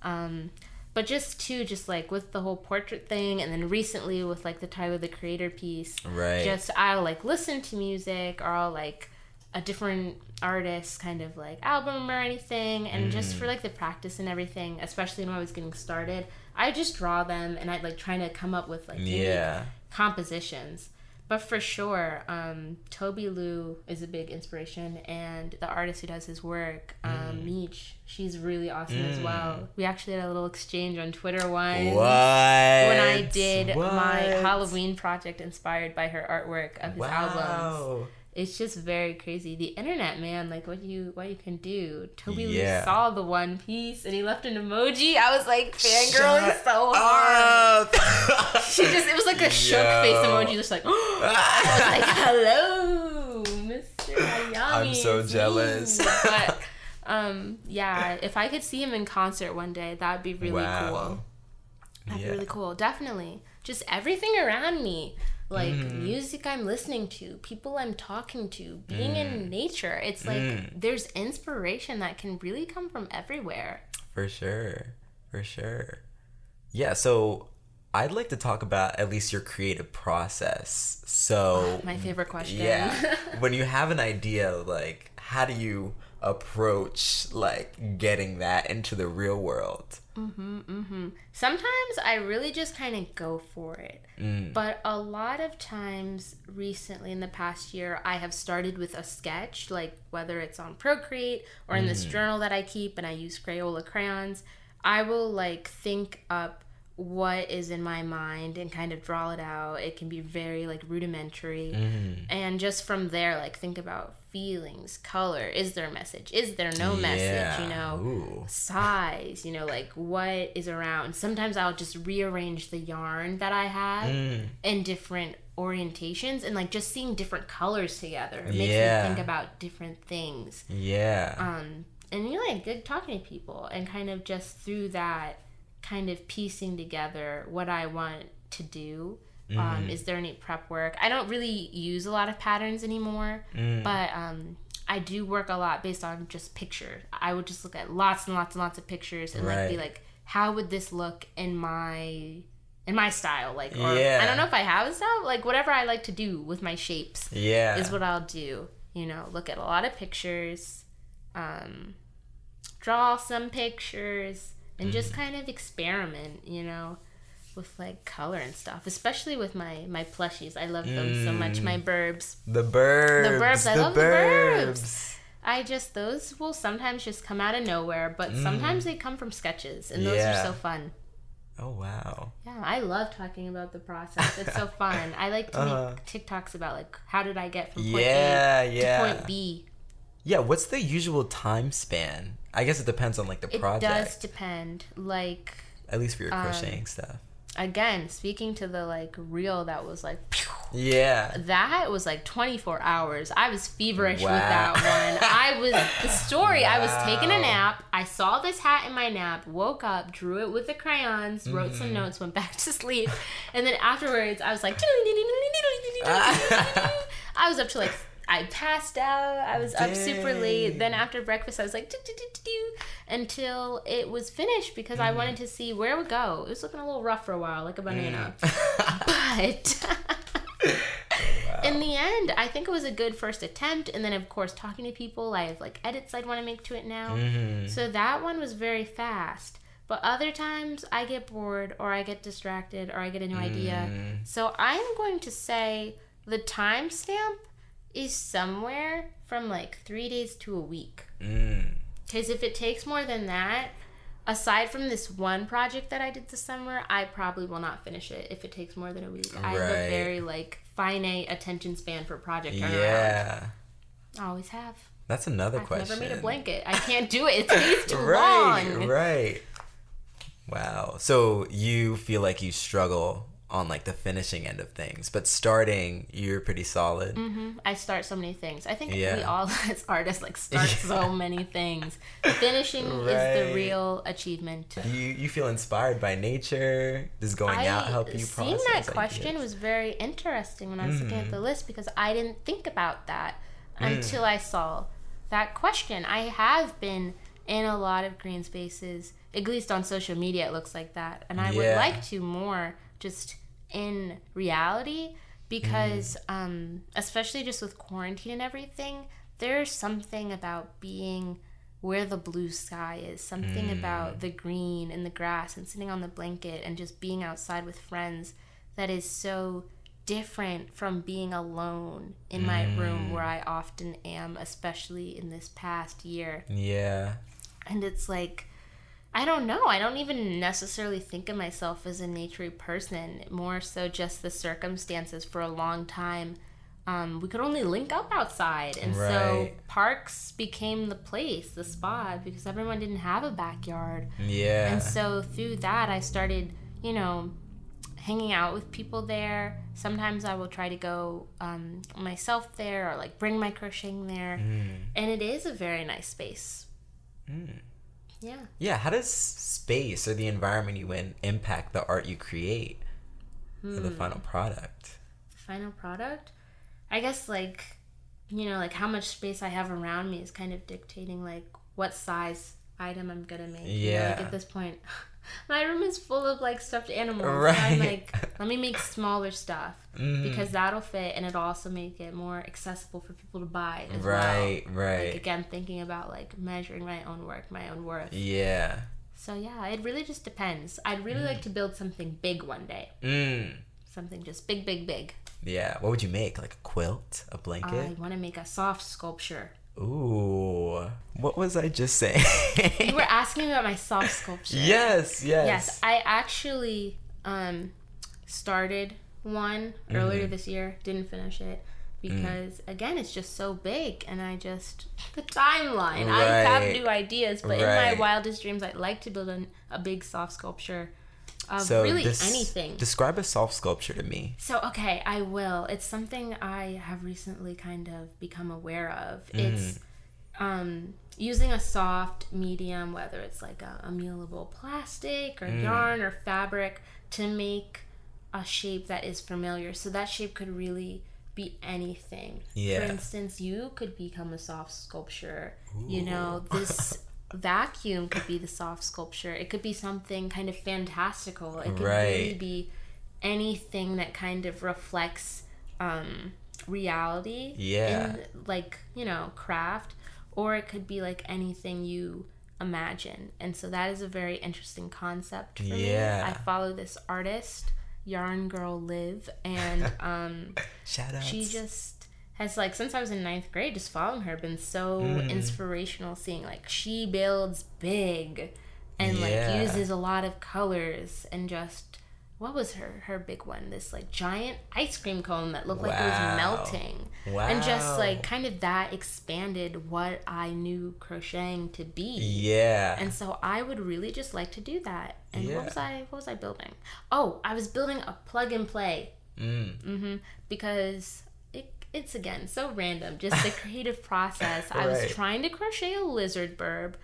Um, but just too, just like with the whole portrait thing, and then recently with like the Tyler the Creator piece, Right. just I'll like listen to music or I'll like a different artist kind of like album or anything, and just Mm. for like the practice and everything, especially when I was getting started, I just draw them and I'd like trying to come up with like yeah. compositions. But for sure, um, Tobi Lou is a big inspiration, and the artist who does his work, um, Mm. Meech, she's really awesome as well. We actually had a little exchange on Twitter once What? when I did my Halloween project inspired by her artwork of his albums. It's just very crazy. The internet, man, like what you what you can do. Tobi Yeah. Lou saw the one piece and he left an emoji. I was like fangirling Shut so hard. <laughs> She just it was like a shook face Yo. emoji, just like <gasps> I was like, <laughs> "Hello, Mr. Hayami." I'm so jealous. but um, yeah, if I could see him in concert one day, that'd be really Wow. cool. That'd Yeah. be really cool. Definitely. Just everything around me. Like Mm-hmm. music I'm listening to, people I'm talking to, being Mm. in nature. It's like there's inspiration that can really come from everywhere. For sure. For sure. Yeah, so I'd like to talk about at least your creative process. So, <sighs> My favorite question. yeah, <laughs> when you have an idea, like, how do you approach, like, getting that into the real world? Sometimes I really just kind of go for it. Mm. But a lot of times recently in the past year, I have started with a sketch, like whether it's on Procreate or in Mm. this journal that I keep and I use Crayola crayons. I will like think up what is in my mind and kind of draw it out. It can be very like rudimentary. Mm-hmm. And just from there, like think about feelings, color. Is there a message? Is there no message? You know? Ooh. size, you know, like what is around. Sometimes I'll just rearrange the yarn that I have Mm. in different orientations and like just seeing different colors together it makes Yeah. me think about different things. Yeah. Um and you know, like good talking to people and kind of just through that kind of piecing together what I want to do. Mm-hmm. Um, is there any prep work? I don't really use a lot of patterns anymore, Mm. but um, I do work a lot based on just picture. I would just look at lots and lots and lots of pictures and like be like, how would this look in my in my style? Like, or Yeah. I don't know if I have a style. Like whatever I like to do with my shapes yeah. is what I'll do. You know, look at a lot of pictures, um, draw some pictures, and just Mm-hmm. kind of experiment. You know, with like color and stuff. Especially with my my plushies, I love them so much. My Mm. burbs. the burbs. The burbs, I the love the burbs. burbs. I just those will sometimes just come out of nowhere, but sometimes they come from sketches, and those Mm. Yeah. are so fun. Oh, wow. Yeah, I love talking about the process. It's so <laughs> fun. I like to Uh-huh. make TikToks about like how did I get from point Yeah, A yeah. to point B. Yeah, what's the usual time span? I guess it depends on like the It project. It does depend. Like At least for your um, crocheting stuff. Again, speaking to the like reel that was like pew, Yeah. that was like 24 hours. I was feverish with that one. I was the story. I was taking a nap. I saw this hat in my nap. Woke up, drew it with the crayons, wrote Mm-hmm. some notes, went back <laughs> to sleep, and then afterwards I was like, <laughs> <laughs> I was up to like. I passed out. I was up super late. Then after breakfast, I was like, "Do-do-do-do-do," until it was finished because I Mm-hmm. wanted to see where it would go. It was looking a little rough for a while, like a banana. Mm. <laughs> <laughs> But <laughs> in the end, I think it was a good first attempt. And then, of course, talking to people, I have like edits I'd want to make to it now. Mhm. So that one was very fast. But other times I get bored or I get distracted or I get a new idea. Mm. So I'm going to say the timestamp is somewhere from like three days to a week. Mm. Because if it takes more than that, aside from this one project that I did this summer, I probably will not finish it if it takes more than a week. I have a very like finite attention span for project turnaround. Yeah. I always have. That's another I've question. never made a blanket. I can't do it. It takes <laughs> too right, long. right. Wow. So you feel like you struggle on like the finishing end of things, but starting, you're pretty solid. hmm I start so many things. I think we all <laughs> as artists like <laughs> start so many things. Finishing is the real achievement. You you feel inspired by nature? Does going out help you seeing that question was very interesting when I was looking at the list because I didn't think about that until I saw that question. I have been in a lot of green spaces, at least on social media. It looks like that, and I would like to more just in reality because, um, especially just with quarantine and everything, there's something about being where the blue sky is, something about the green and the grass and sitting on the blanket and just being outside with friends that is so different from being alone in my room where I often am, especially in this past year. Yeah. And it's like, I don't know. I don't even necessarily think of myself as a naturey person. More so, just the circumstances for a long time. Um, we could only link up outside, and so parks became the place, the spot, because everyone didn't have a backyard. Yeah. And so through that, I started, you know, hanging out with people there. Sometimes I will try to go um, myself there or like bring my crocheting there. Mm. And it is a very nice space. Yeah. Yeah, how does space or the environment you in impact the art you create or the Hmm. final product? The final product, I guess like, you know, like how much space I have around me is kind of dictating like what size item I'm gonna make. You know, like Yeah. at this point, <laughs> my room is full of like stuffed animals. So I'm Right. like, let me make smaller stuff Mhm. because that'll fit and it'll also make it more accessible for people to buy as well. Right, right. Like again, thinking about like measuring my own work, my own worth. yeah. So yeah, it really just depends. I'd really like to build something big one day. Mm. Something just big, big, big. Yeah. What would you make? Like a quilt? a blanket? I want to make a soft sculpture. Ooh. What was I just saying? You were <laughs> asking me about my soft sculpture. yes, yes. Yes, I actually um, started one Mm-hmm. earlier this year. Didn't finish it Mm. because again, it's just so big, and I just the timeline. I have new ideas, but in my wildest dreams, I'd like to build an, a big soft sculpture of So really this- anything. Describe a soft sculpture to me. So okay, I will. It's something I have recently kind of become aware of. Mm. It's um, using a soft medium, whether it's like a, a mealable plastic Mm. or yarn or fabric, to make a shape that is familiar. So that shape could really be anything. Yeah. For instance, you could become a soft sculpture. You know, <laughs> this vacuum could be the soft sculpture. It could be something kind of fantastical. It could really be anything that kind of reflects um, reality Yeah. in like you know craft or it could be like anything you imagine and so that is a very interesting concept for me Yeah. i follow this artist yarn girl live and <laughs> um, Shout out. she just has like since i was in ninth grade just following her been so Mm. inspirational seeing like she builds big and Yeah. like uses a lot of colors and just what was her her big one this like giant ice cream cone that looked like it was melting Wow. and just like kind of that expanded what i knew crocheting to be Yeah. and so I would really just like to do that. And Yeah. what was I what was I building? Oh, I was building a plug and play. mm. hmm Because it, it's again so random, just the <laughs> creative process. I was trying to crochet a lizard burb,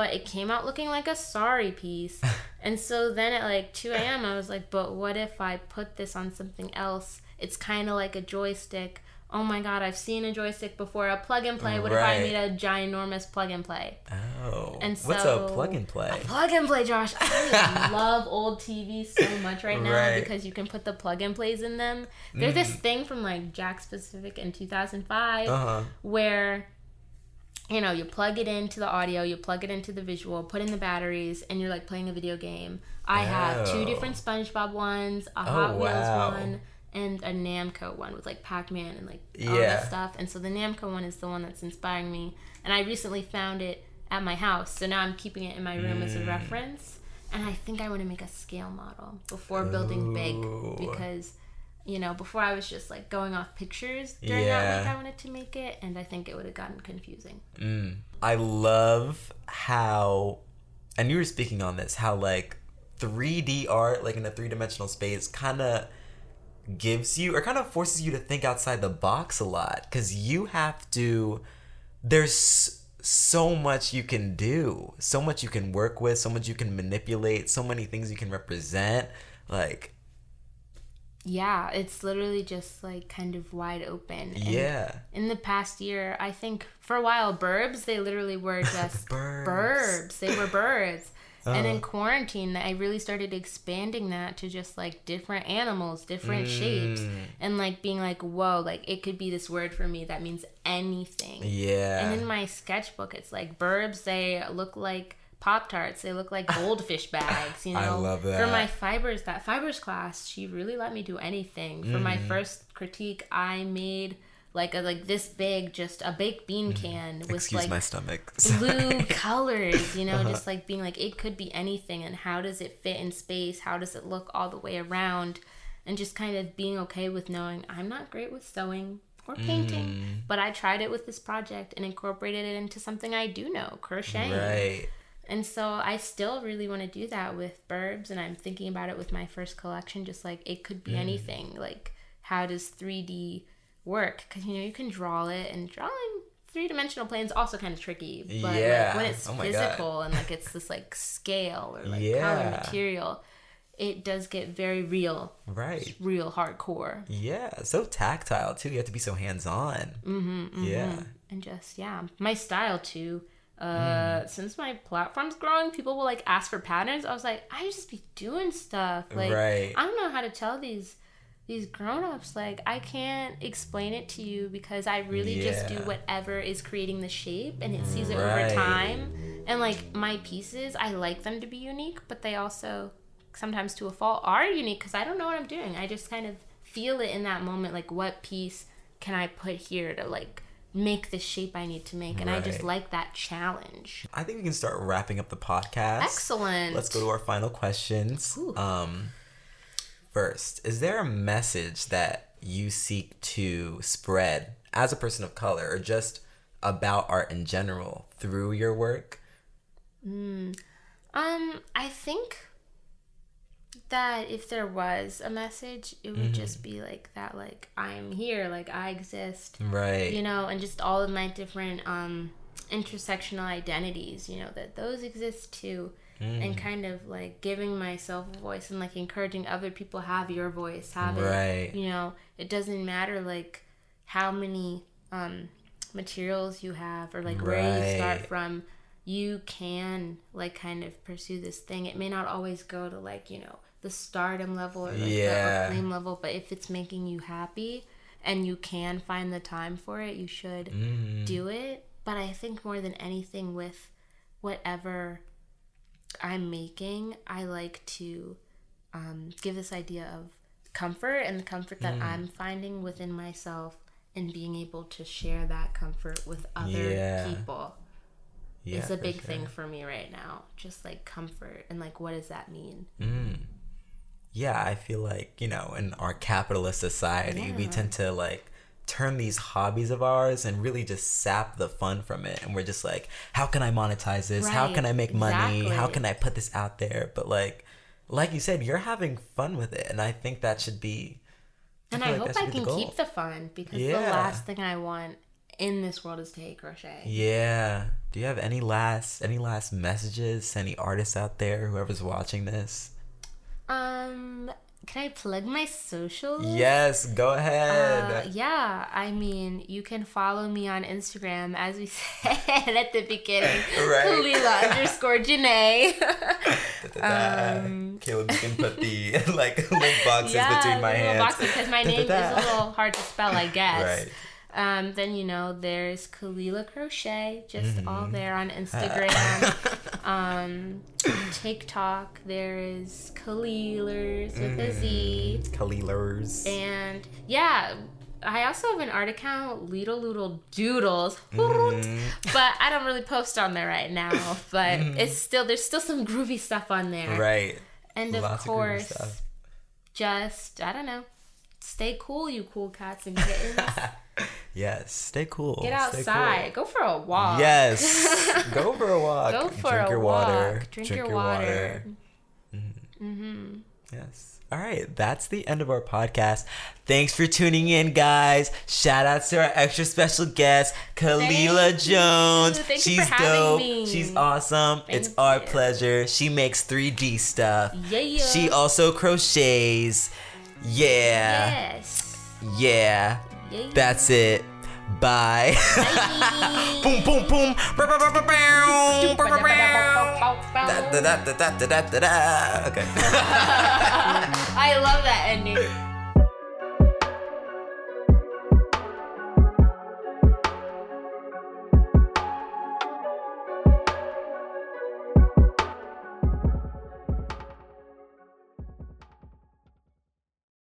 but it came out looking like a sorry piece. <laughs> and so then at like 2 a.m., I was like, but what if I put this on something else? It's kind of like a joystick. Oh my god, I've seen a joystick before. A plug and play. What if I Right. made a ginormous plug and play? Oh. And What's a plug and play? Plug and play, Josh. I <laughs> love old TVs so much right now Right. because you can put the plug and plays in them. There's this thing from like Jakks Pacific in 2005 Uh huh. where you know you plug it into the audio, you plug it into the visual, put in the batteries, and you're like playing a video game. I have two different SpongeBob ones, a Oh, Hot Wheels wow. one, and a Namco one with like Pac-Man and like all Yeah. that stuff. And so the Namco one is the one that's inspiring me. And I recently found it at my house, so now I'm keeping it in my room as a Mm. reference. And I think I want to make a scale model before building big because you know, before I was just like going off pictures during Yeah. that week I wanted to make it, and I think it would have gotten confusing. Mm. I love how, and you were speaking on this, how like 3D art, like in a three dimensional space, kind of gives you or kind of forces you to think outside the box a lot because you have to. There's so much you can do, so much you can work with, so much you can manipulate, so many things you can represent. Like, Yeah, it's literally just like kind of wide open. And yeah. In the past year, I think for a while, burbs, they literally were <laughs> just Burbs. burbs. They were birds. And in Uh-huh. quarantine, I really started expanding that to just like different animals, different shapes, Mm. and like being like, whoa, like it could be this word for me that means anything. Yeah. And in my sketchbook, it's like burbs. They look like Pop Tarts. They look like <laughs> goldfish bags. You know. I love that. For my fibers, that fibers class, she really let me do anything. For my Mm. first critique, I made like a like this big, just a baked bean can with Mm. Excuse like my stomach. <laughs> blue colors. You know, just like being like it could be anything, and how does it fit in space? How does it look all the way around? And just kind of being okay with knowing I'm not great with sewing or painting, Mm. but I tried it with this project and incorporated it into something I do know, crocheting. Right. And so I still really want to do that with burbs, and I'm thinking about it with my first collection. Just like it could be anything. Like how does 3D work? Because you know you can draw it, and drawing three dimensional plane's also kind of tricky. But Yeah. like when it's Oh my God. physical and like it's this like scale or like Yeah. color material, it does get very real, Right. real hardcore. Yeah. So tactile too. You have to be so hands on. Mm-hmm, Yeah. and just yeah my style too Mm. uh since my platform's growing people will like ask for patterns. I was like i just be doing stuff. Like Right. i don't know how to tell these these grown-ups. Like i can't explain it to you because i really just do whatever is creating the shape and it sees it over time. And like my pieces i like them to be unique but they also sometimes to a fault are unique because i don't know what i'm doing. I just kind of feel it in that moment. Like what piece can i put here to like make the shape i need to make and i just like that challenge I think we can start wrapping up the podcast. excellent Let's go to our final questions. Ooh. Um, first, is there a message that you seek to spread as a person of color or just about art in general through your work? Um, I think that if there was a message, it would Mm-hmm. just be like that, like I'm here, like I exist, Right. you know, and just all of my different um intersectional identities, you know, that those exist too, Mm. and kind of like giving myself a voice and like encouraging other people have your voice, have Right. it, you know, it doesn't matter like how many um materials you have or like where you start from you can like kind of pursue this thing it may not always go to like you know the stardom level or like Yeah. the acclaim level but if it's making you happy and you can find the time for it you should Mm. do it but i think more than anything with whatever i'm making i like to um, give this idea of comfort and the comfort Mm. that i'm finding within myself and being able to share that comfort with other Yeah. people Yeah, it's a big sure. thing for me right now. Just like comfort and like what does that mean? Mm. Yeah, I feel like, you know, in our capitalist society, we tend to like turn these hobbies of ours and really just sap the fun from it. And we're just like, how can I monetize this? How can I make money? How can I put this out there? But like, like you said, you're having fun with it. And I think that should be. And I like hope I be the can keep the fun because the last thing I want in this world is to hate crochet. Yeah. Do you have any last any last messages? Any artists out there, whoever's watching this? Um, can I plug my socials? Yes, go ahead. Uh, yeah, I mean, you can follow me on Instagram, as we <laughs> said at the beginning. <laughs> Right. Kalila underscore Janae. Um, Caleb, you can put the <laughs> like link boxes between my the hands. boxes, because my name is a little hard to spell, I guess. Right. Um, then you know there's Kalila Crochet, just all Mm-hmm. there on <laughs> Instagram. um, TikTok there is Kalilers with a Z, Kalilers. and yeah, I also have an art account, Little Little Doodles, <laughs> Mhm. but I don't really post on there right now. But it's still there's still some groovy stuff on there, Mm-hmm. Right. and of Lots of course, stuff. just I don't know, stay cool, you cool cats and kittens. <laughs> Yes. Stay cool. Get Stay cool. outside. Go for a walk. Yes. <laughs> Go for a walk. Go for Drink a your walk. water. Drink, your, water. Mhm. Yes. All right. That's the end of our podcast. Thanks for tuning in, guys. Shout out to our extra special guest, Kalila Thank you. Jones. Thank you She's for having dope. me. She's awesome. it's Thank our you. pleasure. She makes 3D stuff. Yeah. She also crochets. Yeah. Yes. Yeah. yeah. That's it. Bye. Bye. <laughs> boom, boom, boom. Okay. I love that ending.